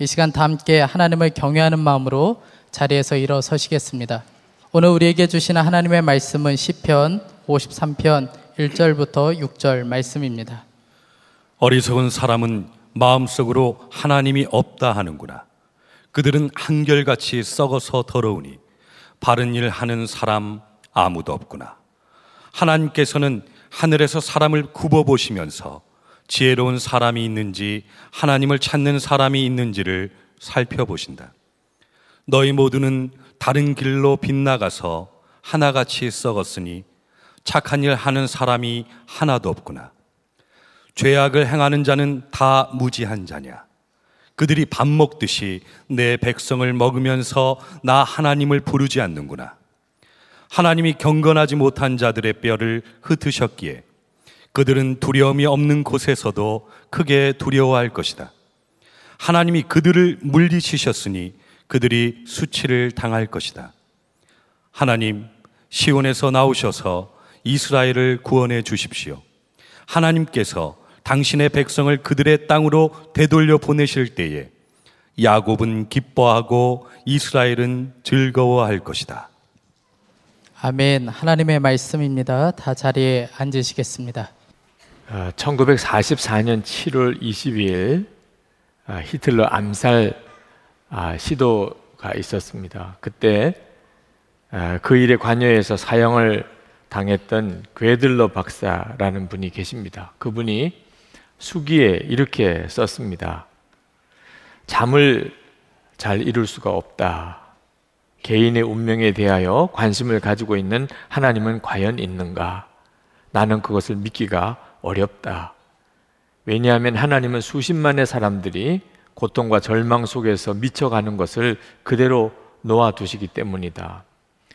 이 시간 다 함께 하나님을 경외하는 마음으로 자리에서 일어서시겠습니다. 오늘 우리에게 주시는 하나님의 말씀은 시편 53편 1절부터 6절 말씀입니다. 어리석은 사람은 마음속으로 하나님이 없다 하는구나. 그들은 한결같이 썩어서 더러우니 바른 일 하는 사람 아무도 없구나. 하나님께서는 하늘에서 사람을 굽어 보시면서 지혜로운 사람이 있는지 하나님을 찾는 사람이 있는지를 살펴보신다. 너희 모두는 다른 길로 빗나가서 하나같이 썩었으니 착한 일 하는 사람이 하나도 없구나. 죄악을 행하는 자는 다 무지한 자냐. 그들이 밥 먹듯이 내 백성을 먹으면서 나 하나님을 부르지 않는구나. 하나님이 경건하지 못한 자들의 뼈를 흩으셨기에 그들은 두려움이 없는 곳에서도 크게 두려워할 것이다. 하나님이 그들을 물리치셨으니 그들이 수치를 당할 것이다. 하나님, 시온에서 나오셔서 이스라엘을 구원해 주십시오. 하나님께서 당신의 백성을 그들의 땅으로 되돌려 보내실 때에 야곱은 기뻐하고 이스라엘은 즐거워할 것이다. 아멘. 하나님의 말씀입니다. 다 자리에 앉으시겠습니다. 1944년 7월 22일 히틀러 암살 아, 시도가 있었습니다. 그때 아, 그 일에 관여해서 사형을 당했던 괴들러 박사라는 분이 계십니다. 그분이 수기에 이렇게 썼습니다. 잠을 잘 이룰 수가 없다. 개인의 운명에 대하여 관심을 가지고 있는 하나님은 과연 있는가? 나는 그것을 믿기가 어렵다. 왜냐하면 하나님은 수십만의 사람들이 고통과 절망 속에서 미쳐가는 것을 그대로 놓아두시기 때문이다.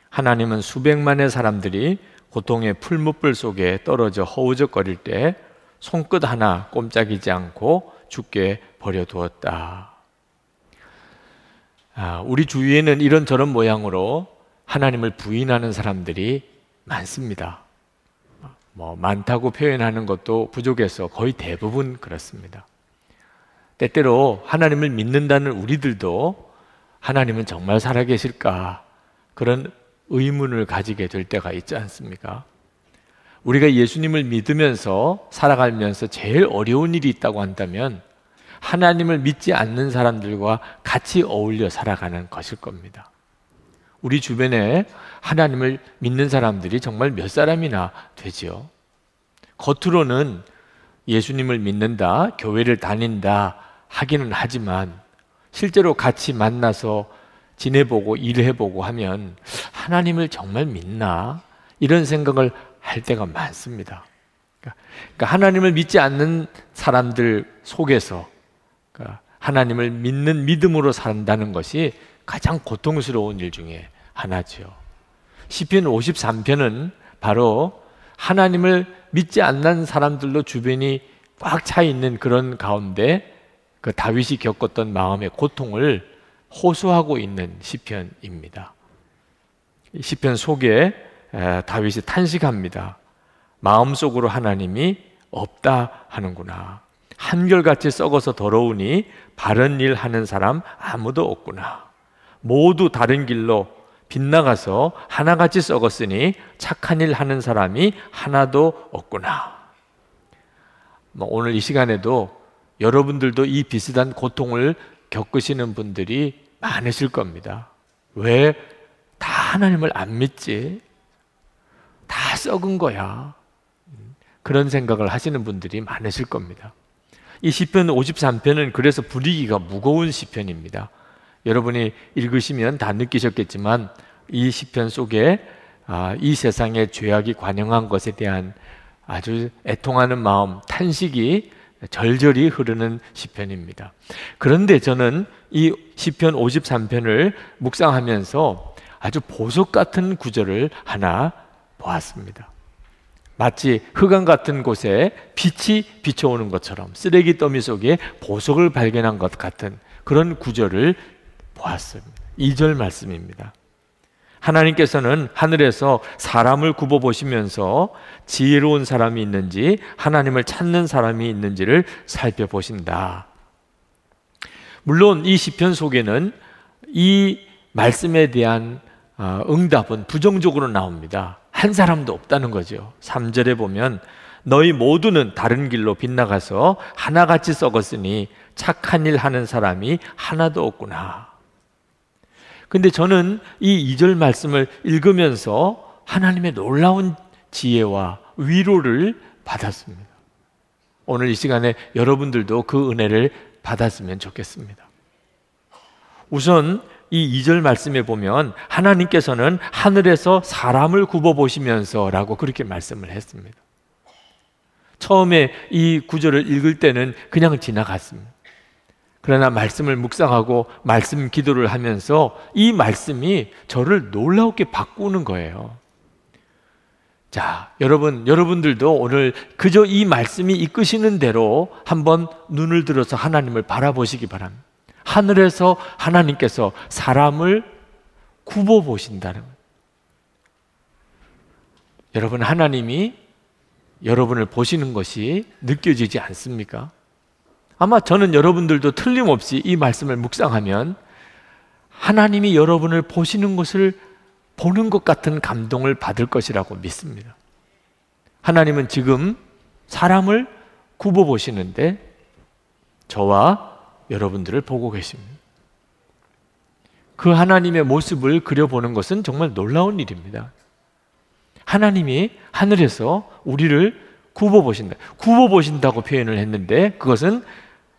하나님은 수백만의 사람들이 고통의 풀무불 속에 떨어져 허우적거릴 때 손끝 하나 꼼짝이지 않고 죽게 버려두었다. 아, 우리 주위에는 이런저런 모양으로 하나님을 부인하는 사람들이 많습니다. 뭐 많다고 표현하는 것도 부족해서 거의 대부분 그렇습니다. 때때로 하나님을 믿는다는 우리들도 하나님은 정말 살아계실까 그런 의문을 가지게 될 때가 있지 않습니까? 우리가 예수님을 믿으면서 살아가면서 제일 어려운 일이 있다고 한다면 하나님을 믿지 않는 사람들과 같이 어울려 살아가는 것일 겁니다. 우리 주변에 하나님을 믿는 사람들이 정말 몇 사람이나 되지요. 겉으로는 예수님을 믿는다, 교회를 다닌다 하기는 하지만 실제로 같이 만나서 지내보고 일해보고 하면 하나님을 정말 믿나? 이런 생각을 할 때가 많습니다. 그러니까 하나님을 믿지 않는 사람들 속에서 그러니까 하나님을 믿는 믿음으로 산다는 것이 가장 고통스러운 일 중에 하나죠. 시편 53편은 바로 하나님을 믿지 않는 사람들로 주변이 꽉 차 있는 그런 가운데 그 다윗이 겪었던 마음의 고통을 호소하고 있는 시편입니다. 시편 속에 다윗이 탄식합니다. 마음속으로 하나님이 없다 하는구나. 한결같이 썩어서 더러우니 바른 일 하는 사람 아무도 없구나. 모두 다른 길로 빗나가서 하나같이 썩었으니 착한 일 하는 사람이 하나도 없구나. 뭐 오늘 이 시간에도 여러분들도 이 비슷한 고통을 겪으시는 분들이 많으실 겁니다. 왜 다 하나님을 안 믿지? 다 썩은 거야. 그런 생각을 하시는 분들이 많으실 겁니다. 이 시편 53편은 그래서 분위기가 무거운 시편입니다. 여러분이 읽으시면 다 느끼셨겠지만 이 시편 속에 아, 이 세상의 죄악이 관영한 것에 대한 아주 애통하는 마음, 탄식이 절절히 흐르는 시편입니다. 그런데 저는 이 시편 53편을 묵상하면서 아주 보석 같은 구절을 하나 보았습니다. 마치 흑암 같은 곳에 빛이 비춰오는 것처럼 쓰레기 더미 속에 보석을 발견한 것 같은 그런 구절을 보았습니다. 2절 말씀입니다. 하나님께서는 하늘에서 사람을 굽어 보시면서 지혜로운 사람이 있는지 하나님을 찾는 사람이 있는지를 살펴보신다. 물론 이 시편 속에는 이 말씀에 대한 어, 응답은 부정적으로 나옵니다. 한 사람도 없다는 거죠. 3절에 보면 너희 모두는 다른 길로 빗나가서 하나같이 썩었으니 착한 일 하는 사람이 하나도 없구나. 근데 저는 이 2절 말씀을 읽으면서 하나님의 놀라운 지혜와 위로를 받았습니다. 오늘 이 시간에 여러분들도 그 은혜를 받았으면 좋겠습니다. 우선 이 2절 말씀에 보면 하나님께서는 하늘에서 사람을 굽어 보시면서라고 그렇게 말씀을 했습니다. 처음에 이 구절을 읽을 때는 그냥 지나갔습니다. 그러나 말씀을 묵상하고 말씀 기도를 하면서 이 말씀이 저를 놀라우게 바꾸는 거예요. 자, 여러분, 여러분들도 오늘 그저 이 말씀이 이끄시는 대로 한번 눈을 들어서 하나님을 바라보시기 바랍니다. 하늘에서 하나님께서 사람을 굽어 보신다는 것. 여러분, 하나님이 여러분을 보시는 것이 느껴지지 않습니까? 아마 저는 여러분들도 틀림없이 이 말씀을 묵상하면 하나님이 여러분을 보시는 것을 보는 것 같은 감동을 받을 것이라고 믿습니다. 하나님은 지금 사람을 굽어 보시는데 저와 여러분들을 보고 계십니다. 그 하나님의 모습을 그려보는 것은 정말 놀라운 일입니다. 하나님이 하늘에서 우리를 굽어 보신다. 굽어 보신다고 표현을 했는데 그것은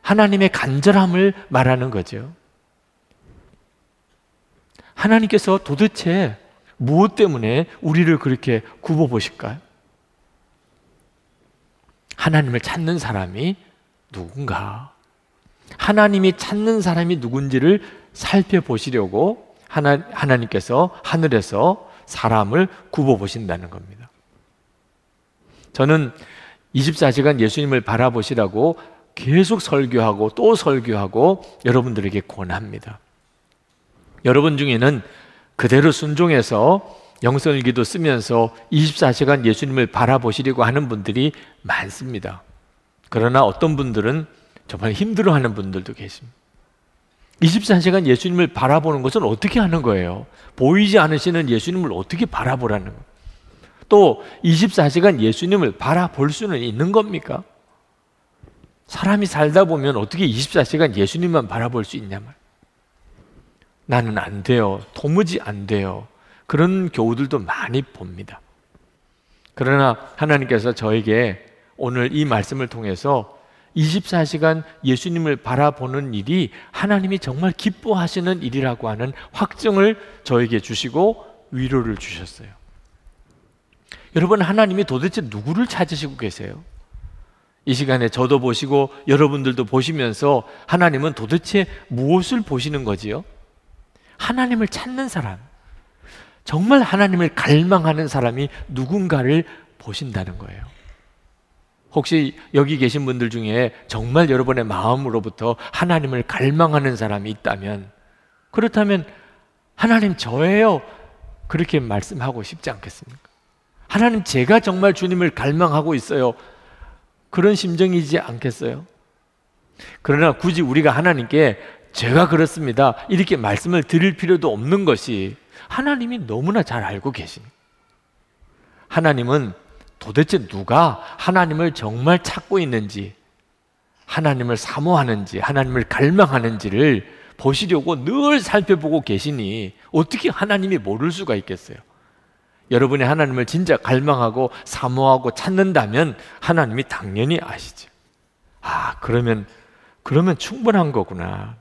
하나님의 간절함을 말하는 거죠. 하나님께서 도대체 무엇 때문에 우리를 그렇게 굽어 보실까요? 하나님을 찾는 사람이 누군가? 하나님이 찾는 사람이 누군지를 살펴보시려고 하나, 하나님께서 하늘에서 사람을 굽어 보신다는 겁니다. 저는 24시간 예수님을 바라보시라고 계속 설교하고 또 설교하고 여러분들에게 권합니다. 여러분 중에는 그대로 순종해서 영성일기도 쓰면서 24시간 예수님을 바라보시려고 하는 분들이 많습니다. 그러나 어떤 분들은 정말 힘들어하는 분들도 계십니다. 24시간 예수님을 바라보는 것은 어떻게 하는 거예요? 보이지 않으시는 예수님을 어떻게 바라보라는 거예요? 또 24시간 예수님을 바라볼 수는 있는 겁니까? 사람이 살다 보면 어떻게 24시간 예수님만 바라볼 수 있냐 말. 나는 안 돼요. 도무지 안 돼요. 그런 교우들도 많이 봅니다. 그러나 하나님께서 저에게 오늘 이 말씀을 통해서 24시간 예수님을 바라보는 일이 하나님이 정말 기뻐하시는 일이라고 하는 확증을 저에게 주시고 위로를 주셨어요. 여러분, 하나님이 도대체 누구를 찾으시고 계세요? 이 시간에 저도 보시고 여러분들도 보시면서 하나님은 도대체 무엇을 보시는 거지요? 하나님을 찾는 사람, 정말 하나님을 갈망하는 사람이 누군가를 보신다는 거예요. 혹시 여기 계신 분들 중에 정말 여러분의 마음으로부터 하나님을 갈망하는 사람이 있다면 그렇다면 하나님 저예요. 그렇게 말씀하고 싶지 않겠습니까? 하나님 제가 정말 주님을 갈망하고 있어요. 그런 심정이지 않겠어요? 그러나 굳이 우리가 하나님께 제가 그렇습니다. 이렇게 말씀을 드릴 필요도 없는 것이 하나님이 너무나 잘 알고 계십니다. 하나님은 도대체 누가 하나님을 정말 찾고 있는지, 하나님을 사모하는지, 하나님을 갈망하는지를 보시려고 늘 살펴보고 계시니 어떻게 하나님이 모를 수가 있겠어요? 여러분이 하나님을 진짜 갈망하고 사모하고 찾는다면 하나님이 당연히 아시죠. 아, 그러면, 그러면 충분한 거구나.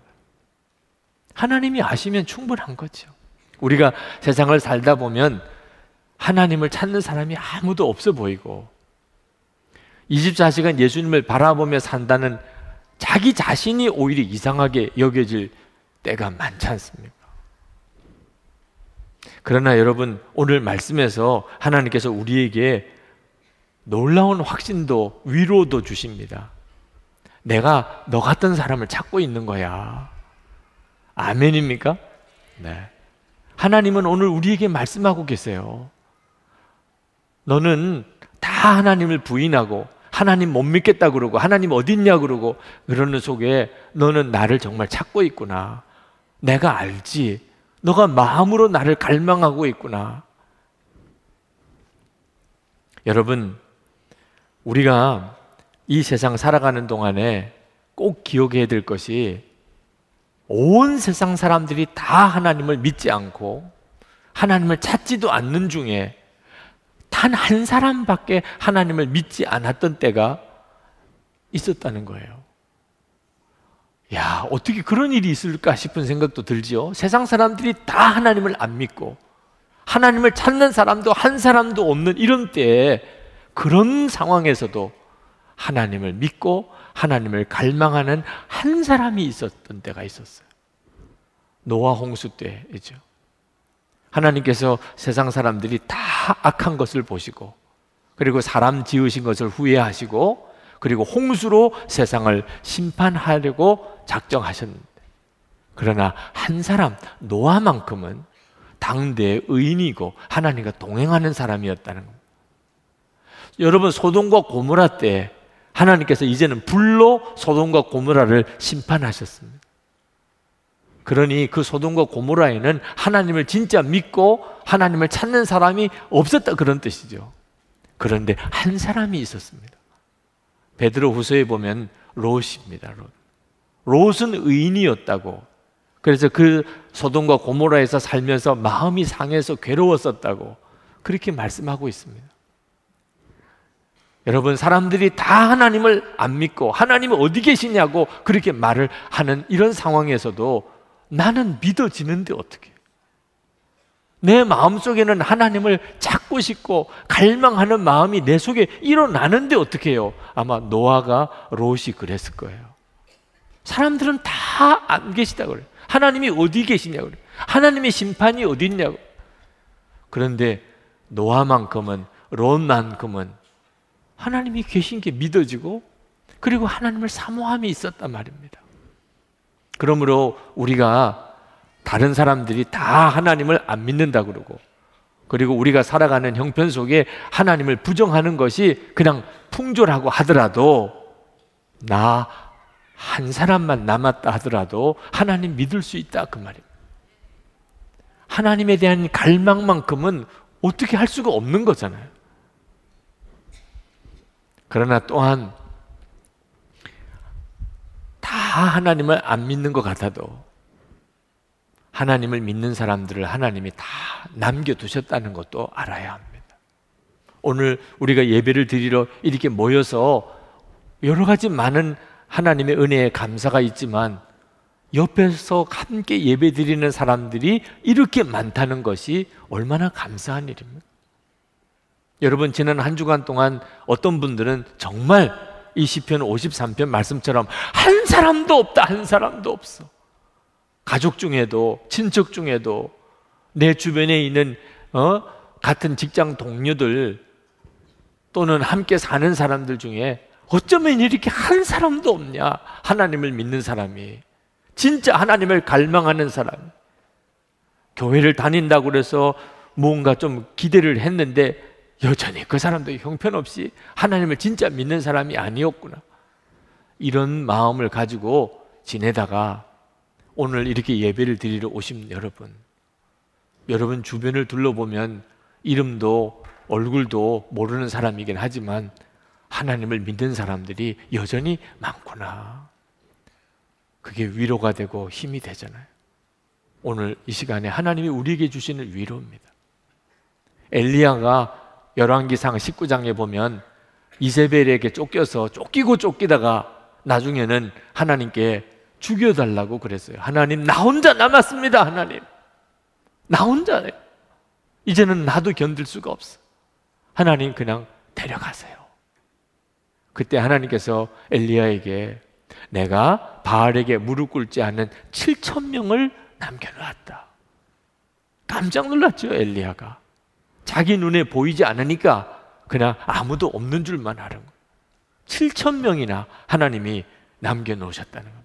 하나님이 아시면 충분한 거죠. 우리가 세상을 살다 보면 하나님을 찾는 사람이 아무도 없어 보이고 24시간 예수님을 바라보며 산다는 자기 자신이 오히려 이상하게 여겨질 때가 많지 않습니까? 그러나 여러분 오늘 말씀에서 하나님께서 우리에게 놀라운 확신도 위로도 주십니다. 내가 너 같은 사람을 찾고 있는 거야. 아멘입니까? 네. 하나님은 오늘 우리에게 말씀하고 계세요. 너는 다 하나님을 부인하고 하나님 못 믿겠다 그러고 하나님 어딨냐 그러고 그러는 속에 너는 나를 정말 찾고 있구나. 내가 알지. 너가 마음으로 나를 갈망하고 있구나. 여러분, 우리가 이 세상 살아가는 동안에 꼭 기억해야 될 것이 온 세상 사람들이 다 하나님을 믿지 않고 하나님을 찾지도 않는 중에 단 한 사람밖에 하나님을 믿지 않았던 때가 있었다는 거예요. 야, 어떻게 그런 일이 있을까 싶은 생각도 들지요. 세상 사람들이 다 하나님을 안 믿고 하나님을 찾는 사람도 한 사람도 없는 이런 때에 그런 상황에서도 하나님을 믿고 하나님을 갈망하는 한 사람이 있었던 때가 있었어요. 노아 홍수 때이죠. 하나님께서 세상 사람들이 다 악한 것을 보시고 그리고 사람 지으신 것을 후회하시고 그리고 홍수로 세상을 심판하려고 작정하셨는데 그러나 한 사람 노아만큼은 당대의 의인이고 하나님과 동행하는 사람이었다는 겁니다. 여러분 소돔과 고모라 때 하나님께서 이제는 불로 소돔과 고모라를 심판하셨습니다. 그러니 그 소돔과 고모라에는 하나님을 진짜 믿고 하나님을 찾는 사람이 없었다 그런 뜻이죠. 그런데 한 사람이 있었습니다. 베드로 후서에 보면 롯입니다. 롯. 롯은 의인이었다고. 그래서 그 소돔과 고모라에서 살면서 마음이 상해서 괴로웠었다고 그렇게 말씀하고 있습니다. 여러분 사람들이 다 하나님을 안 믿고 하나님은 어디 계시냐고 그렇게 말을 하는 이런 상황에서도 나는 믿어지는데 어떻게? 내 마음속에는 하나님을 찾고 싶고 갈망하는 마음이 내 속에 일어나는데 어떻게 해요? 아마 노아가 롯이 그랬을 거예요. 사람들은 다 안 계시다고 그래요. 하나님이 어디 계시냐고 그래요. 하나님의 심판이 어디 있냐고. 그런데 노아만큼은 롯만큼은 하나님이 계신 게 믿어지고 그리고 하나님을 사모함이 있었단 말입니다. 그러므로 우리가 다른 사람들이 다 하나님을 안 믿는다 그러고 그리고 우리가 살아가는 형편 속에 하나님을 부정하는 것이 그냥 풍조라고 하더라도 나 한 사람만 남았다 하더라도 하나님 믿을 수 있다 그 말입니다. 하나님에 대한 갈망만큼은 어떻게 할 수가 없는 거잖아요. 그러나 또한 다 하나님을 안 믿는 것 같아도 하나님을 믿는 사람들을 하나님이 다 남겨두셨다는 것도 알아야 합니다. 오늘 우리가 예배를 드리러 이렇게 모여서 여러 가지 많은 하나님의 은혜에 감사가 있지만 옆에서 함께 예배 드리는 사람들이 이렇게 많다는 것이 얼마나 감사한 일입니까? 여러분 지난 한 주간 동안 어떤 분들은 정말 이 시편 53편 말씀처럼 한 사람도 없다 한 사람도 없어 가족 중에도 친척 중에도 내 주변에 있는 어? 같은 직장 동료들 또는 함께 사는 사람들 중에 어쩌면 이렇게 한 사람도 없냐 하나님을 믿는 사람이 진짜 하나님을 갈망하는 사람 교회를 다닌다고 그래서 뭔가 좀 기대를 했는데 여전히 그 사람도 형편없이 하나님을 진짜 믿는 사람이 아니었구나. 이런 마음을 가지고 지내다가 오늘 이렇게 예배를 드리러 오신 여러분, 여러분 주변을 둘러보면 이름도 얼굴도 모르는 사람이긴 하지만 하나님을 믿는 사람들이 여전히 많구나. 그게 위로가 되고 힘이 되잖아요. 오늘 이 시간에 하나님이 우리에게 주시는 위로입니다. 엘리야가 열왕기상 19장에 보면 이세벨에게 쫓겨서 쫓기고 쫓기다가 나중에는 하나님께 죽여달라고 그랬어요. 하나님, 나 혼자 남았습니다, 하나님. 나 혼자네. 이제는 나도 견딜 수가 없어. 하나님 그냥 데려가세요. 그때 하나님께서 엘리야에게 내가 바알에게 무릎 꿇지 않은 7천 명을 남겨놓았다. 깜짝 놀랐죠, 엘리야가. 자기 눈에 보이지 않으니까 그냥 아무도 없는 줄만 아는 거예요. 7천 명이나 하나님이 남겨놓으셨다는 겁니다.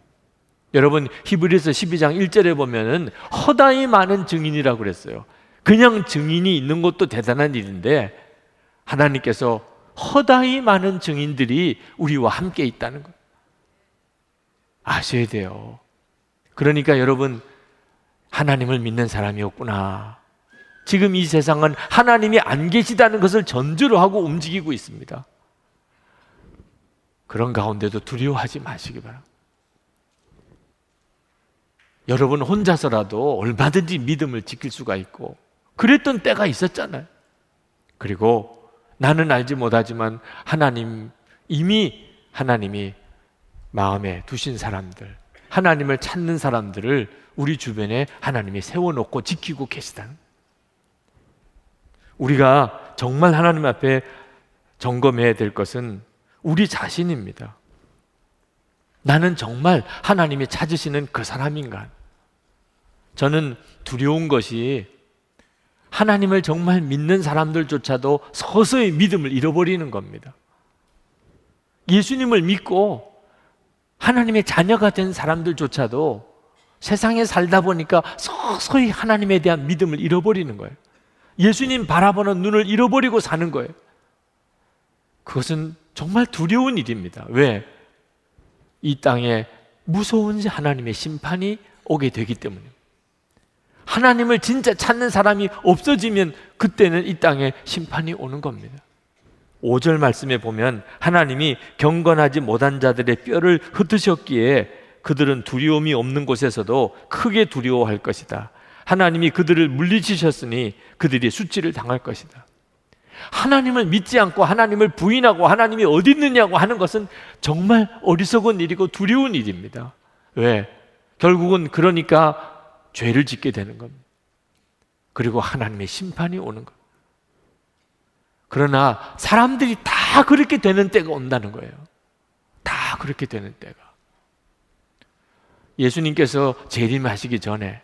여러분 히브리서 12장 1절에 보면은 허다히 많은 증인이라고 그랬어요. 그냥 증인이 있는 것도 대단한 일인데 하나님께서 허다히 많은 증인들이 우리와 함께 있다는 것. 아셔야 돼요. 그러니까 여러분, 하나님을 믿는 사람이었구나. 지금 이 세상은 하나님이 안 계시다는 것을 전제로 하고 움직이고 있습니다. 그런 가운데도 두려워하지 마시기 바랍니다. 여러분 혼자서라도 얼마든지 믿음을 지킬 수가 있고 그랬던 때가 있었잖아요. 그리고 나는 알지 못하지만 하나님 이미 하나님이 마음에 두신 사람들, 하나님을 찾는 사람들을 우리 주변에 하나님이 세워놓고 지키고 계시다는. 우리가 정말 하나님 앞에 점검해야 될 것은 우리 자신입니다. 나는 정말 하나님이 찾으시는 그 사람인가? 저는 두려운 것이 하나님을 정말 믿는 사람들조차도 서서히 믿음을 잃어버리는 겁니다. 예수님을 믿고 하나님의 자녀가 된 사람들조차도 세상에 살다 보니까 서서히 하나님에 대한 믿음을 잃어버리는 거예요. 예수님 바라보는 눈을 잃어버리고 사는 거예요. 그것은 정말 두려운 일입니다. 왜? 이 땅에 무서운 하나님의 심판이 오게 되기 때문입니다. 하나님을 진짜 찾는 사람이 없어지면 그때는 이 땅에 심판이 오는 겁니다. 5절 말씀에 보면 하나님이 경건하지 못한 자들의 뼈를 흩으셨기에 그들은 두려움이 없는 곳에서도 크게 두려워할 것이다. 하나님이 그들을 물리치셨으니 그들이 수치를 당할 것이다. 하나님을 믿지 않고 하나님을 부인하고 하나님이 어디 있느냐고 하는 것은 정말 어리석은 일이고 두려운 일입니다. 왜? 결국은 그러니까 죄를 짓게 되는 겁니다. 그리고 하나님의 심판이 오는 것. 그러나 사람들이 다 그렇게 되는 때가 온다는 거예요. 다 그렇게 되는 때가. 예수님께서 재림하시기 전에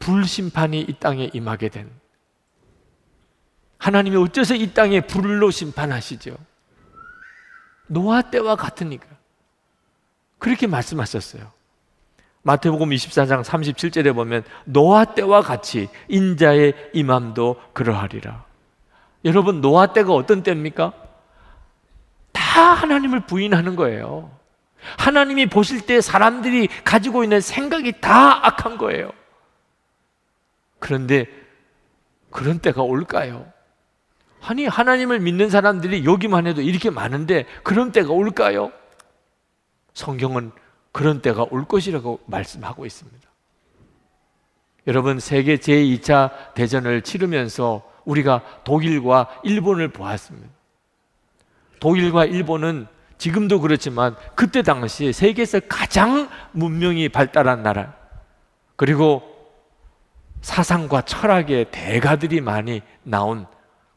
불심판이 이 땅에 임하게 된 하나님이 어째서 이 땅에 불로 심판하시죠? 노아 때와 같으니까. 그렇게 말씀하셨어요. 마태복음 24장 37절에 보면 노아 때와 같이 인자의 임함도 그러하리라. 여러분 노아 때가 어떤 때입니까? 다 하나님을 부인하는 거예요. 하나님이 보실 때 사람들이 가지고 있는 생각이 다 악한 거예요. 그런데 그런 때가 올까요? 아니 하나님을 믿는 사람들이 여기만 해도 이렇게 많은데 그런 때가 올까요? 성경은 그런 때가 올 것이라고 말씀하고 있습니다. 여러분, 세계 제2차 대전을 치르면서 우리가 독일과 일본을 보았습니다. 독일과 일본은 지금도 그렇지만 그때 당시에 세계에서 가장 문명이 발달한 나라, 그리고 사상과 철학의 대가들이 많이 나온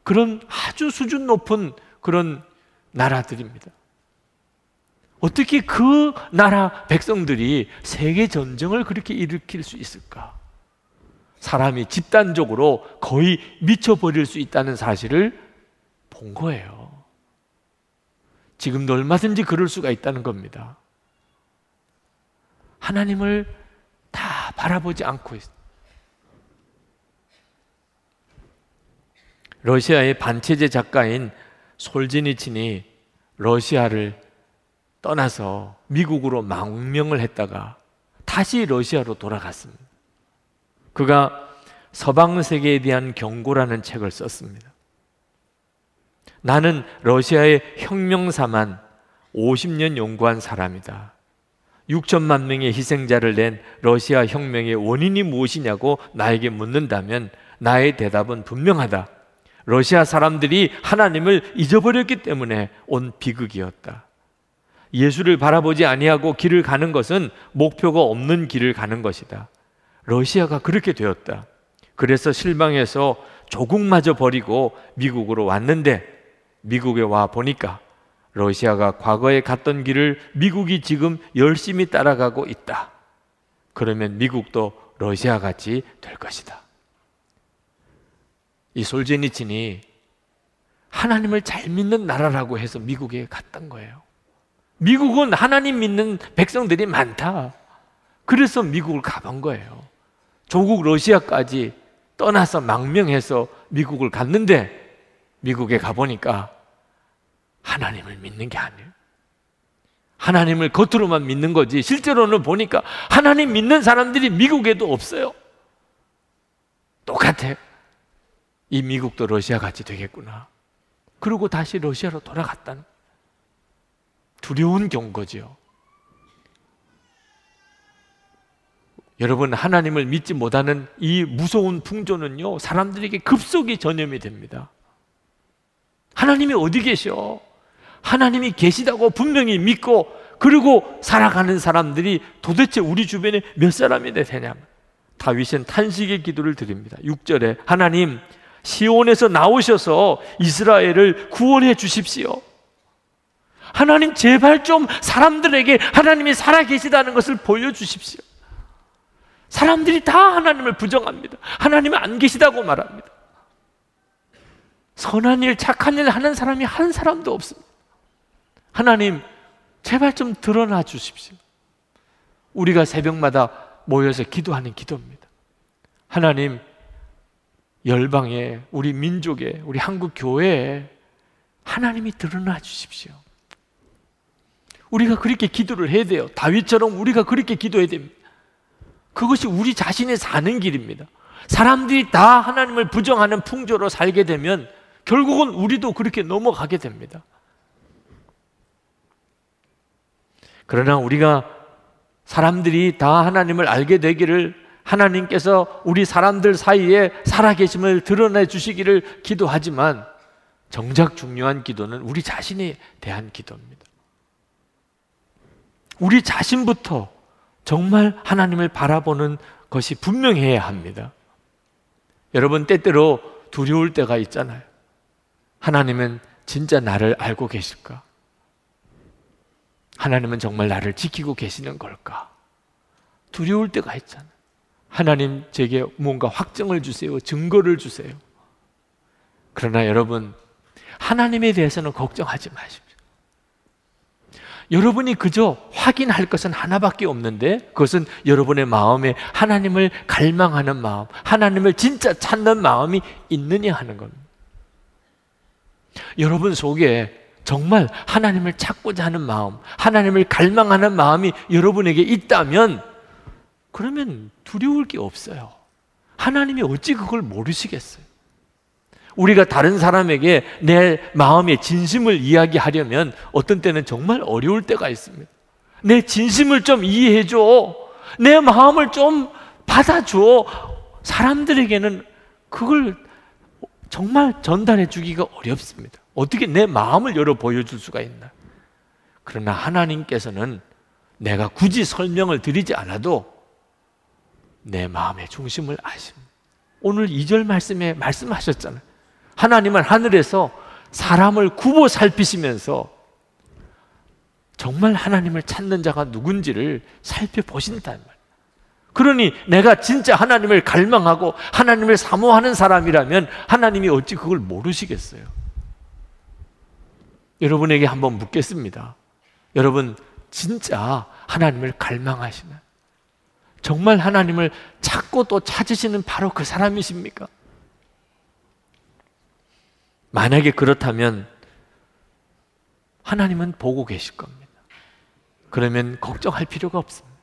그런 아주 수준 높은 그런 나라들입니다. 어떻게 그 나라 백성들이 세계 전쟁을 그렇게 일으킬 수 있을까? 사람이 집단적으로 거의 미쳐버릴 수 있다는 사실을 본 거예요. 지금도 얼마든지 그럴 수가 있다는 겁니다. 하나님을 다 바라보지 않고 있 러시아의 반체제 작가인 솔지니친이 러시아를 떠나서 미국으로 망명을 했다가 다시 러시아로 돌아갔습니다. 그가 서방 세계에 대한 경고라는 책을 썼습니다. 나는 러시아의 혁명사만 50년 연구한 사람이다. 6천만 명의 희생자를 낸 러시아 혁명의 원인이 무엇이냐고 나에게 묻는다면 나의 대답은 분명하다. 러시아 사람들이 하나님을 잊어버렸기 때문에 온 비극이었다. 예수를 바라보지 아니하고 길을 가는 것은 목표가 없는 길을 가는 것이다. 러시아가 그렇게 되었다. 그래서 실망해서 조국마저 버리고 미국으로 왔는데 미국에 와 보니까 러시아가 과거에 갔던 길을 미국이 지금 열심히 따라가고 있다. 그러면 미국도 러시아 같이 될 것이다. 이 솔제니친이 하나님을 잘 믿는 나라라고 해서 미국에 갔던 거예요. 미국은 하나님 믿는 백성들이 많다. 그래서 미국을 가본 거예요. 조국 러시아까지 떠나서 망명해서 미국을 갔는데 미국에 가보니까 하나님을 믿는 게 아니에요. 하나님을 겉으로만 믿는 거지 실제로는 보니까 하나님 믿는 사람들이 미국에도 없어요. 똑같아. 이 미국도 러시아 같이 되겠구나. 그리고 다시 러시아로 돌아갔다는 두려운 경고지요. 여러분 하나님을 믿지 못하는 이 무서운 풍조는요 사람들에게 급속히 전염이 됩니다. 하나님이 어디 계셔? 하나님이 계시다고 분명히 믿고 그리고 살아가는 사람들이 도대체 우리 주변에 몇 사람이 되냐? 다윗은 탄식의 기도를 드립니다. 6절에 하나님 시온에서 나오셔서 이스라엘을 구원해 주십시오. 하나님 제발 좀 사람들에게 하나님이 살아 계시다는 것을 보여 주십시오. 사람들이 다 하나님을 부정합니다. 하나님은 안 계시다고 말합니다. 선한 일, 착한 일 하는 사람이 한 사람도 없습니다. 하나님, 제발 좀 드러나 주십시오. 우리가 새벽마다 모여서 기도하는 기도입니다. 하나님, 열방에, 우리 민족에, 우리 한국 교회에 하나님이 드러나 주십시오. 우리가 그렇게 기도를 해야 돼요. 다윗처럼 우리가 그렇게 기도해야 됩니다. 그것이 우리 자신의 사는 길입니다. 사람들이 다 하나님을 부정하는 풍조로 살게 되면 결국은 우리도 그렇게 넘어가게 됩니다. 그러나 우리가 사람들이 다 하나님을 알게 되기를 하나님께서 우리 사람들 사이에 살아계심을 드러내 주시기를 기도하지만 정작 중요한 기도는 우리 자신에 대한 기도입니다. 우리 자신부터 정말 하나님을 바라보는 것이 분명해야 합니다. 여러분, 때때로 두려울 때가 있잖아요. 하나님은 진짜 나를 알고 계실까? 하나님은 정말 나를 지키고 계시는 걸까? 두려울 때가 있잖아요. 하나님 제게 뭔가 확정을 주세요. 증거를 주세요. 그러나 여러분, 하나님에 대해서는 걱정하지 마십시오. 여러분이 그저 확인할 것은 하나밖에 없는데 그것은 여러분의 마음에 하나님을 갈망하는 마음, 하나님을 진짜 찾는 마음이 있느냐 하는 겁니다. 여러분 속에 정말 하나님을 찾고자 하는 마음, 하나님을 갈망하는 마음이 여러분에게 있다면 그러면 두려울 게 없어요. 하나님이 어찌 그걸 모르시겠어요? 우리가 다른 사람에게 내 마음의 진심을 이야기하려면 어떤 때는 정말 어려울 때가 있습니다. 내 진심을 좀 이해해줘. 내 마음을 좀 받아줘. 사람들에게는 그걸 정말 전달해 주기가 어렵습니다. 어떻게 내 마음을 열어 보여줄 수가 있나? 그러나 하나님께서는 내가 굳이 설명을 드리지 않아도 내 마음의 중심을 아십니다. 오늘 2절 말씀에 말씀하셨잖아요. 하나님은 하늘에서 사람을 굽어 살피시면서 정말 하나님을 찾는 자가 누군지를 살펴보신다는 말. 그러니 내가 진짜 하나님을 갈망하고 하나님을 사모하는 사람이라면 하나님이 어찌 그걸 모르시겠어요? 여러분에게 한번 묻겠습니다. 여러분, 진짜 하나님을 갈망하시나? 정말 하나님을 찾고 또 찾으시는 바로 그 사람이십니까? 만약에 그렇다면 하나님은 보고 계실 겁니다. 그러면 걱정할 필요가 없습니다.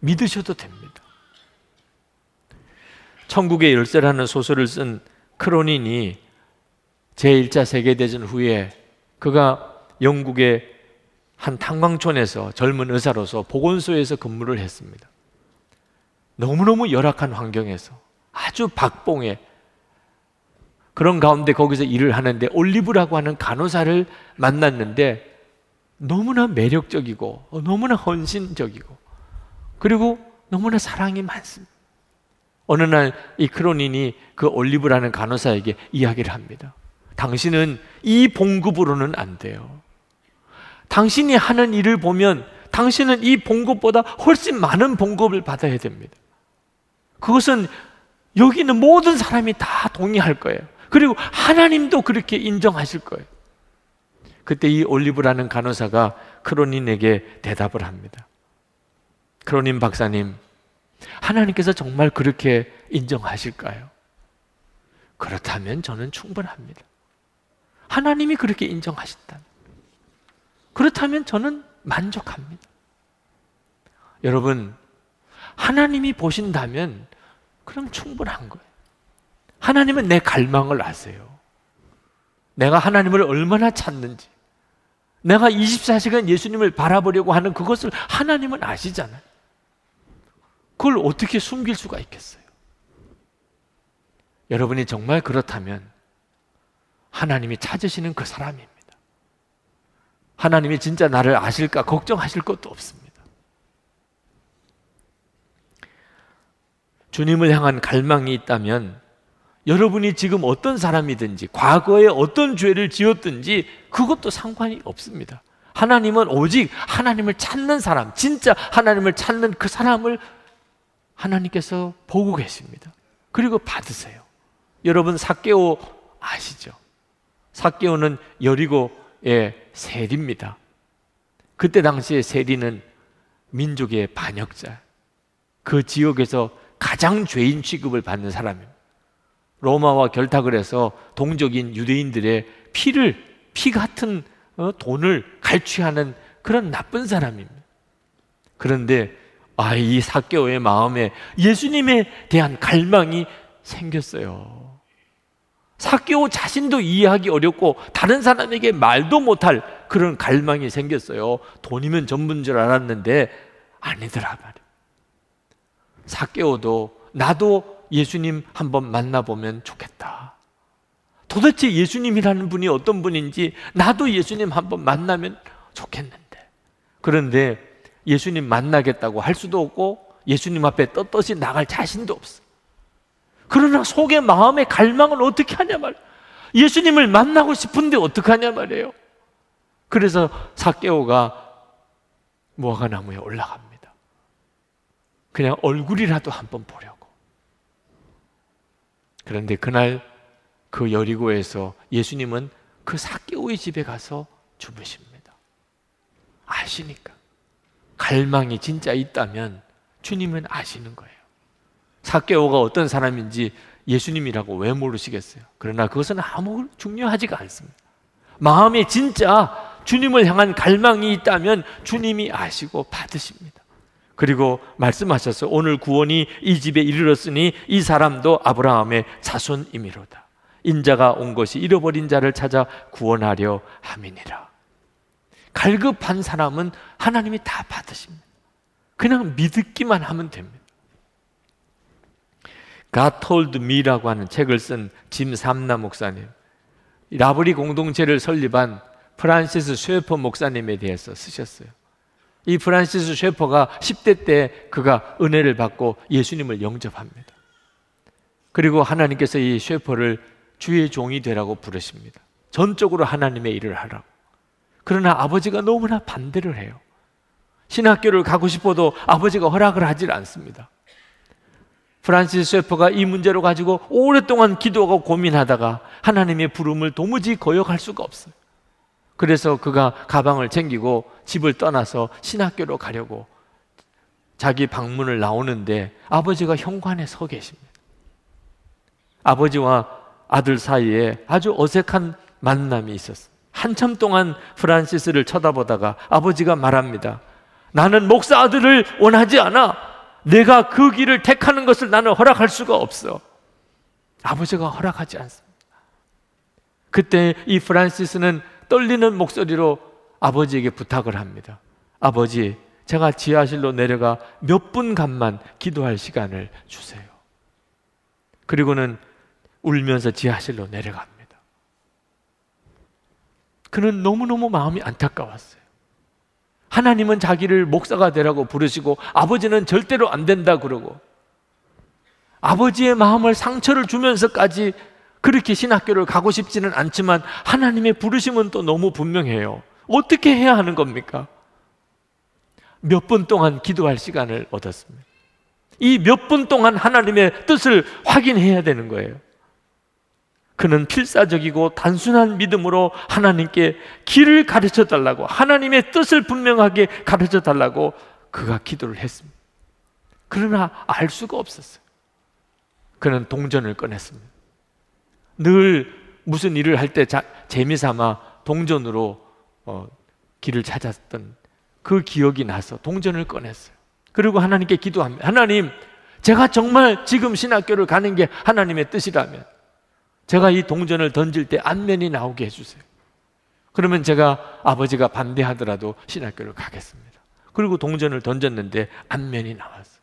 믿으셔도 됩니다. 천국의 열쇠라는 소설을 쓴 크로닌이 제1차 세계대전 후에 그가 영국의 한 탄광촌에서 젊은 의사로서 보건소에서 근무를 했습니다. 너무너무 열악한 환경에서 아주 박봉에 그런 가운데 거기서 일을 하는데 올리브라고 하는 간호사를 만났는데 너무나 매력적이고 너무나 헌신적이고 그리고 너무나 사랑이 많습니다. 어느 날 이 크로닌이 그 올리브라는 간호사에게 이야기를 합니다. 당신은 이 봉급으로는 안 돼요. 당신이 하는 일을 보면 당신은 이 봉급보다 훨씬 많은 봉급을 받아야 됩니다. 그것은 여기 있는 모든 사람이 다 동의할 거예요. 그리고 하나님도 그렇게 인정하실 거예요. 그때 이 올리브라는 간호사가 크로닌에게 대답을 합니다. 크로닌 박사님, 하나님께서 정말 그렇게 인정하실까요? 그렇다면 저는 충분합니다. 하나님이 그렇게 인정하신다. 그렇다면 저는 만족합니다. 여러분, 하나님이 보신다면 그럼 충분한 거예요. 하나님은 내 갈망을 아세요. 내가 하나님을 얼마나 찾는지, 내가 24시간 예수님을 바라보려고 하는 그것을 하나님은 아시잖아요. 그걸 어떻게 숨길 수가 있겠어요? 여러분이 정말 그렇다면 하나님이 찾으시는 그 사람입니다. 하나님이 진짜 나를 아실까 걱정하실 것도 없습니다. 주님을 향한 갈망이 있다면 여러분이 지금 어떤 사람이든지 과거에 어떤 죄를 지었든지 그것도 상관이 없습니다. 하나님은 오직 하나님을 찾는 사람, 진짜 하나님을 찾는 그 사람을 하나님께서 보고 계십니다. 그리고 받으세요. 여러분 사개오 아시죠? 사개오는 여리고의 세리입니다. 그때 당시에 세리는 민족의 반역자, 그 지역에서 가장 죄인 취급을 받는 사람입니다. 로마와 결탁을 해서 동족인 유대인들의 피를 피 같은 어, 돈을 갈취하는 그런 나쁜 사람입니다. 그런데 아, 이 사개오의 마음에 예수님에 대한 갈망이 생겼어요. 사개오 자신도 이해하기 어렵고 다른 사람에게 말도 못할 그런 갈망이 생겼어요. 돈이면 전부인 줄 알았는데 아니더라 말이에요. 사개오도 나도 예수님 한번 만나보면 좋겠다. 도대체 예수님이라는 분이 어떤 분인지 나도 예수님 한번 만나면 좋겠는데. 그런데 예수님 만나겠다고 할 수도 없고 예수님 앞에 떳떳이 나갈 자신도 없어. 그러나 속의 마음의 갈망을 어떻게 하냐 말. 예수님을 만나고 싶은데 어떡하냐 말이에요. 그래서 사개오가 무화과 나무에 올라갑니다. 그냥 얼굴이라도 한번 보려고. 그런데 그날 그 여리고에서 예수님은 그 사개오의 집에 가서 주무십니다. 아시니까. 갈망이 진짜 있다면 주님은 아시는 거예요. 사개오가 어떤 사람인지 예수님이라고 왜 모르시겠어요? 그러나 그것은 아무 중요하지가 않습니다. 마음에 진짜 주님을 향한 갈망이 있다면 주님이 아시고 받으십니다. 그리고 말씀하셔서 오늘 구원이 이 집에 이르렀으니 이 사람도 아브라함의 자손이미로다. 인자가 온 것이 잃어버린 자를 찾아 구원하려 함이니라. 갈급한 사람은 하나님이 다 받으십니다. 그냥 믿기만 하면 됩니다. God Told Me라고 하는 책을 쓴 짐 삼나 목사님, 라브리 공동체를 설립한 프란시스 쉐퍼 목사님에 대해서 쓰셨어요. 이 프란시스 쉐퍼가 10대 때 그가 은혜를 받고 예수님을 영접합니다. 그리고 하나님께서 이 쉐퍼를 주의 종이 되라고 부르십니다. 전적으로 하나님의 일을 하라고. 그러나 아버지가 너무나 반대를 해요. 신학교를 가고 싶어도 아버지가 허락을 하질 않습니다. 프란시스 셰퍼가 이 문제로 가지고 오랫동안 기도하고 고민하다가 하나님의 부름을 도무지 거역할 수가 없어요. 그래서 그가 가방을 챙기고 집을 떠나서 신학교로 가려고 자기 방문을 나오는데 아버지가 현관에 서 계십니다. 아버지와 아들 사이에 아주 어색한 만남이 있었어요. 한참 동안 프란시스를 쳐다보다가 아버지가 말합니다. 나는 목사 아들을 원하지 않아. 내가 그 길을 택하는 것을 나는 허락할 수가 없어. 아버지가 허락하지 않습니다. 그때 이 프란시스는 떨리는 목소리로 아버지에게 부탁을 합니다. 아버지, 제가 지하실로 내려가 몇 분간만 기도할 시간을 주세요. 그리고는 울면서 지하실로 내려갑니다. 그는 너무너무 마음이 안타까웠어요. 하나님은 자기를 목사가 되라고 부르시고 아버지는 절대로 안 된다 그러고 아버지의 마음을 상처를 주면서까지 그렇게 신학교를 가고 싶지는 않지만 하나님의 부르심은 또 너무 분명해요. 어떻게 해야 하는 겁니까? 몇 분 동안 기도할 시간을 얻었습니다. 이 몇 분 동안 하나님의 뜻을 확인해야 되는 거예요. 그는 필사적이고 단순한 믿음으로 하나님께 길을 가르쳐 달라고 하나님의 뜻을 분명하게 가르쳐 달라고 그가 기도를 했습니다. 그러나 알 수가 없었어요. 그는 동전을 꺼냈습니다. 늘 무슨 일을 할 때 재미삼아 동전으로 어, 길을 찾았던 그 기억이 나서 동전을 꺼냈어요. 그리고 하나님께 기도합니다. 하나님, 제가 정말 지금 신학교를 가는 게 하나님의 뜻이라면 제가 이 동전을 던질 때 안면이 나오게 해주세요. 그러면 제가 아버지가 반대하더라도 신학교를 가겠습니다. 그리고 동전을 던졌는데 안면이 나왔어요.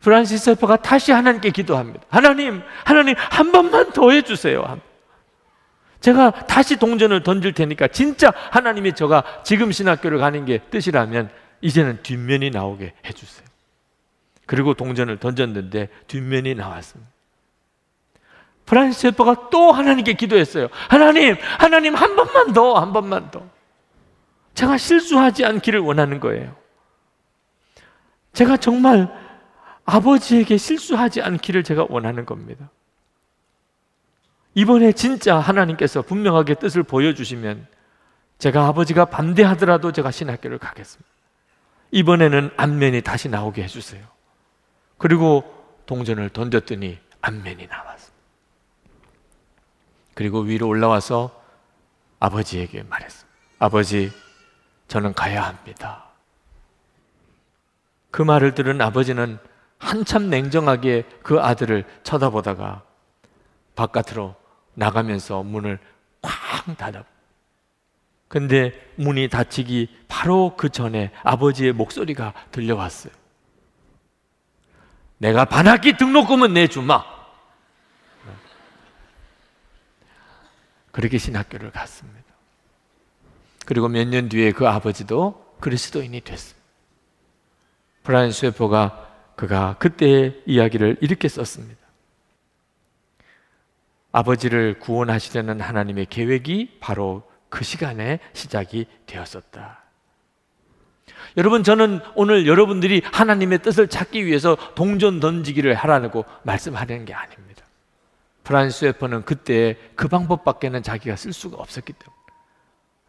프란시스 세퍼가 다시 하나님께 기도합니다. 하나님, 하나님 한 번만 더 해주세요. 제가 다시 동전을 던질 테니까 진짜 하나님이 저가 지금 신학교를 가는 게 뜻이라면 이제는 뒷면이 나오게 해주세요. 그리고 동전을 던졌는데 뒷면이 나왔습니다. 프란시스 세퍼가 또 하나님께 기도했어요. 하나님, 하나님 한 번만 더, 한 번만 더. 제가 실수하지 않기를 원하는 거예요. 제가 정말 아버지에게 실수하지 않기를 제가 원하는 겁니다. 이번에 진짜 하나님께서 분명하게 뜻을 보여주시면 제가 아버지가 반대하더라도 제가 신학교를 가겠습니다. 이번에는 안면이 다시 나오게 해주세요. 그리고 동전을 던졌더니 안면이 나왔습니다. 그리고 위로 올라와서 아버지에게 말했습니다. 아버지, 저는 가야 합니다. 그 말을 들은 아버지는 한참 냉정하게 그 아들을 쳐다보다가 바깥으로 나가면서 문을 쾅 닫아. 근데 문이 닫히기 바로 그 전에 아버지의 목소리가 들려왔어요. 내가 반학기 등록금은 내주마. 그렇게 신학교를 갔습니다. 그리고 몇 년 뒤에 그 아버지도 그리스도인이 됐습니다. 브라이언 쇠포가 그가 그때의 이야기를 이렇게 썼습니다. 아버지를 구원하시려는 하나님의 계획이 바로 그 시간에 시작이 되었었다. 여러분, 저는 오늘 여러분들이 하나님의 뜻을 찾기 위해서 동전 던지기를 하라고 말씀하려는 게 아닙니다. 프란스 웨퍼는 그때 그 방법밖에는 자기가 쓸 수가 없었기 때문에.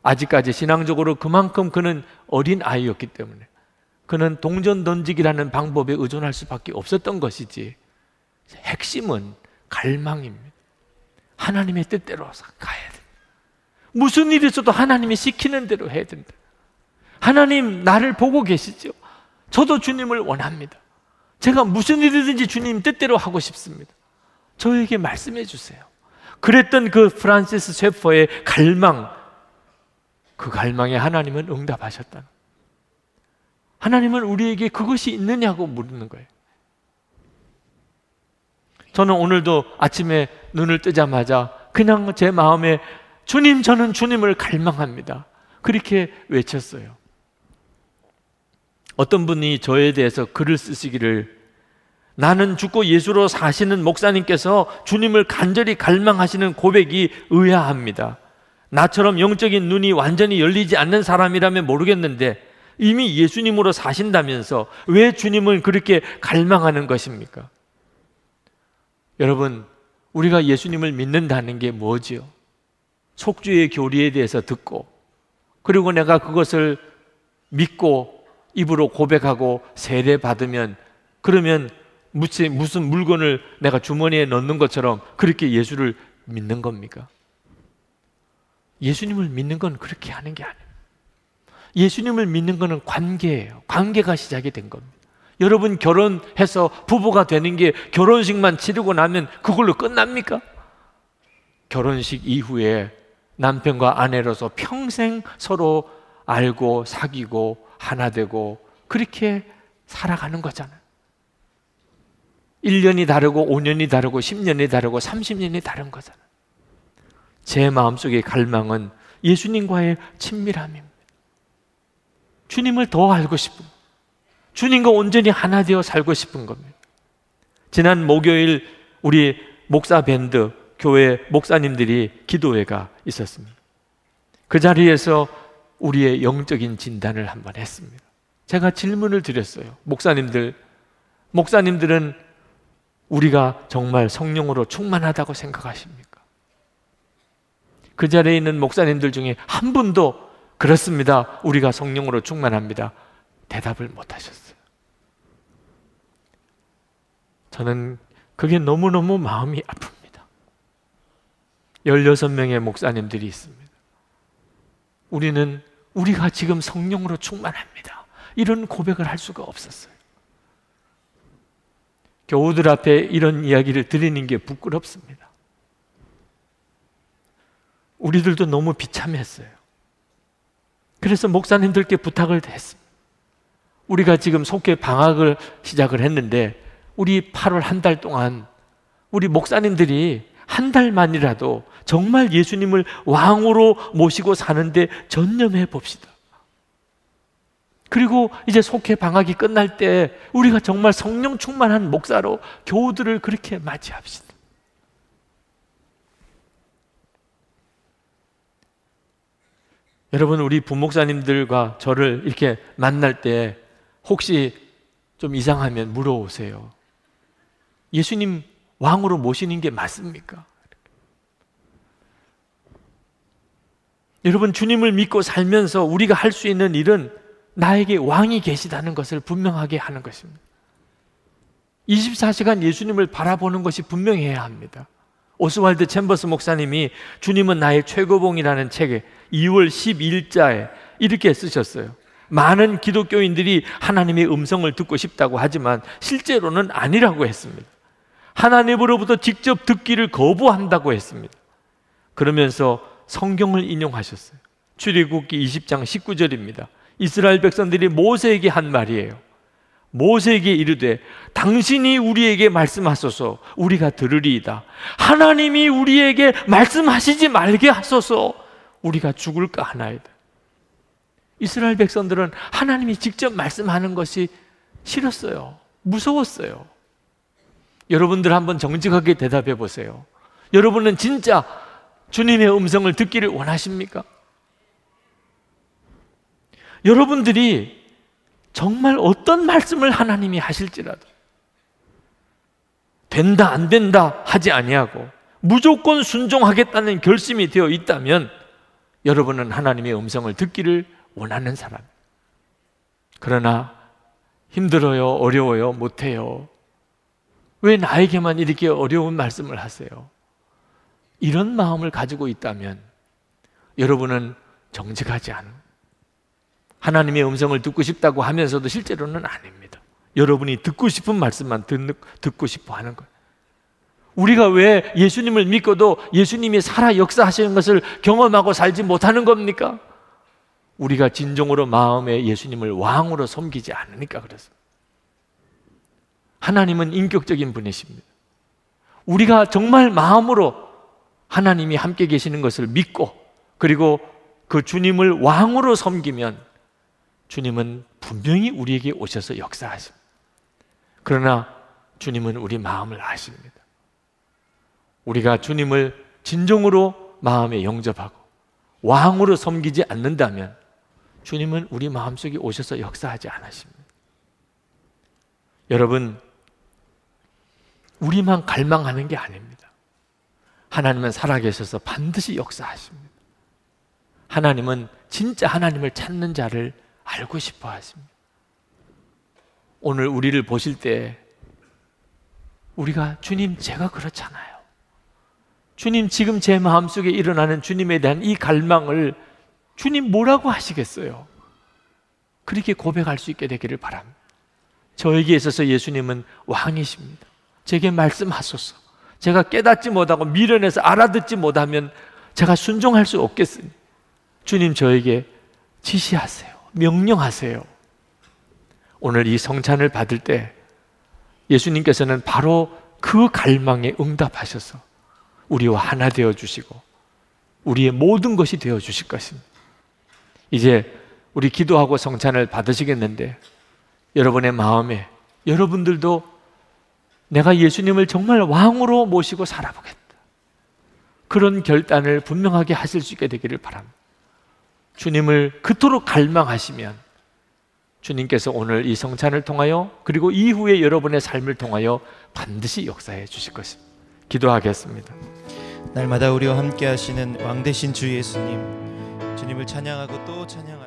아직까지 신앙적으로 그만큼 그는 어린 아이였기 때문에. 그는 동전 던지기라는 방법에 의존할 수밖에 없었던 것이지 핵심은 갈망입니다. 하나님의 뜻대로 가야 된다. 무슨 일이 있어도 하나님이 시키는 대로 해야 된다. 하나님 나를 보고 계시죠? 저도 주님을 원합니다. 제가 무슨 일이든지 주님 뜻대로 하고 싶습니다. 저에게 말씀해 주세요. 그랬던 그 프란시스 셰퍼의 갈망, 그 갈망에 하나님은 응답하셨다. 하나님은 우리에게 그것이 있느냐고 물는 거예요. 저는 오늘도 아침에 눈을 뜨자마자 그냥 제 마음에 주님, 저는 주님을 갈망합니다. 그렇게 외쳤어요. 어떤 분이 저에 대해서 글을 쓰시기를 나는 죽고 예수로 사시는 목사님께서 주님을 간절히 갈망하시는 고백이 의아합니다. 나처럼 영적인 눈이 완전히 열리지 않는 사람이라면 모르겠는데 이미 예수님으로 사신다면서 왜 주님을 그렇게 갈망하는 것입니까? 여러분, 우리가 예수님을 믿는다는 게 뭐지요? 속주의 교리에 대해서 듣고, 그리고 내가 그것을 믿고 입으로 고백하고 세례 받으면, 그러면 무슨, 물건을 내가 주머니에 넣는 것처럼 그렇게 예수를 믿는 겁니까? 예수님을 믿는 건 그렇게 하는 게 아니에요. 예수님을 믿는 것은 관계예요. 관계가 시작이 된 겁니다. 여러분 결혼해서 부부가 되는 게 결혼식만 치르고 나면 그걸로 끝납니까? 결혼식 이후에 남편과 아내로서 평생 서로 알고 사귀고 하나 되고 그렇게 살아가는 거잖아요. 1년이 다르고 5년이 다르고 10년이 다르고 30년이 다른 거잖아요. 제 마음속의 갈망은 예수님과의 친밀함입니다. 주님을 더 알고 싶은 주님과 온전히 하나 되어 살고 싶은 겁니다. 지난 목요일 우리 목사 밴드 교회 목사님들이 기도회가 있었습니다. 그 자리에서 우리의 영적인 진단을 한번 했습니다. 제가 질문을 드렸어요. 목사님들, 목사님들은 우리가 정말 성령으로 충만하다고 생각하십니까? 그 자리에 있는 목사님들 중에 한 분도 그렇습니다. 우리가 성령으로 충만합니다. 대답을 못 하셨어요. 저는 그게 너무너무 마음이 아픕니다. 16명의 목사님들이 있습니다. 우리는 우리가 지금 성령으로 충만합니다. 이런 고백을 할 수가 없었어요. 교우들 앞에 이런 이야기를 드리는 게 부끄럽습니다. 우리들도 너무 비참했어요. 그래서 목사님들께 부탁을 했습니다. 우리가 지금 속해 방학을 시작을 했는데 우리 8월 한 달 동안 우리 목사님들이 한 달만이라도 정말 예수님을 왕으로 모시고 사는데 전념해 봅시다. 그리고 이제 속해 방학이 끝날 때 우리가 정말 성령 충만한 목사로 교우들을 그렇게 맞이합시다. 여러분, 우리 부목사님들과 저를 이렇게 만날 때 혹시 좀 이상하면 물어오세요. 예수님 왕으로 모시는 게 맞습니까? 여러분, 주님을 믿고 살면서 우리가 할 수 있는 일은 나에게 왕이 계시다는 것을 분명하게 하는 것입니다. 24시간 예수님을 바라보는 것이 분명해야 합니다. 오스왈드 챔버스 목사님이 주님은 나의 최고봉이라는 책에 2월 12일자에 이렇게 쓰셨어요. 많은 기독교인들이 하나님의 음성을 듣고 싶다고 하지만 실제로는 아니라고 했습니다. 하나님으로부터 직접 듣기를 거부한다고 했습니다. 그러면서 성경을 인용하셨어요. 출애굽기 20장 19절입니다. 이스라엘 백성들이 모세에게 한 말이에요. 모세에게 이르되 당신이 우리에게 말씀하소서 우리가 들으리이다. 하나님이 우리에게 말씀하시지 말게 하소서 우리가 죽을까 하나이다. 이스라엘 백성들은 하나님이 직접 말씀하는 것이 싫었어요. 무서웠어요. 여러분들 한번 정직하게 대답해 보세요. 여러분은 진짜 주님의 음성을 듣기를 원하십니까? 여러분들이 정말 어떤 말씀을 하나님이 하실지라도 된다 안 된다 하지 아니하고 무조건 순종하겠다는 결심이 되어 있다면 여러분은 하나님의 음성을 듣기를 원하는 사람. 그러나 힘들어요, 어려워요, 못해요. 왜 나에게만 이렇게 어려운 말씀을 하세요? 이런 마음을 가지고 있다면 여러분은 정직하지 않은 하나님의 음성을 듣고 싶다고 하면서도 실제로는 아닙니다. 여러분이 듣고 싶은 말씀만 듣고 싶어 하는 거예요. 우리가 왜 예수님을 믿고도 예수님이 살아 역사하시는 것을 경험하고 살지 못하는 겁니까? 우리가 진정으로 마음에 예수님을 왕으로 섬기지 않으니까 그렇습니다. 하나님은 인격적인 분이십니다. 우리가 정말 마음으로 하나님이 함께 계시는 것을 믿고 그리고 그 주님을 왕으로 섬기면 주님은 분명히 우리에게 오셔서 역사하십니다. 그러나 주님은 우리 마음을 아십니다. 우리가 주님을 진정으로 마음에 영접하고 왕으로 섬기지 않는다면 주님은 우리 마음속에 오셔서 역사하지 않으십니다. 여러분, 우리만 갈망하는 게 아닙니다. 하나님은 살아계셔서 반드시 역사하십니다. 하나님은 진짜 하나님을 찾는 자를 알고 싶어 하십니다. 오늘 우리를 보실 때 우리가 주님 제가 그렇잖아요. 주님 지금 제 마음속에 일어나는 주님에 대한 이 갈망을 주님 뭐라고 하시겠어요? 그렇게 고백할 수 있게 되기를 바랍니다. 저에게 있어서 예수님은 왕이십니다. 제게 말씀하소서. 제가 깨닫지 못하고 미련해서 알아듣지 못하면 제가 순종할 수 없겠으니 주님 저에게 지시하세요. 명령하세요. 오늘 이 성찬을 받을 때 예수님께서는 바로 그 갈망에 응답하셔서 우리와 하나 되어 주시고 우리의 모든 것이 되어 주실 것입니다. 이제 우리 기도하고 성찬을 받으시겠는데 여러분의 마음에 여러분들도 내가 예수님을 정말 왕으로 모시고 살아보겠다. 그런 결단을 분명하게 하실 수 있게 되기를 바랍니다. 주님을 그토록 갈망하시면 주님께서 오늘 이 성찬을 통하여 그리고 이후에 여러분의 삶을 통하여 반드시 역사해 주실 것입니다. 기도하겠습니다. 날마다 우리와 함께 하시는 왕 대신 주 예수님 주님을 찬양하고 또 찬양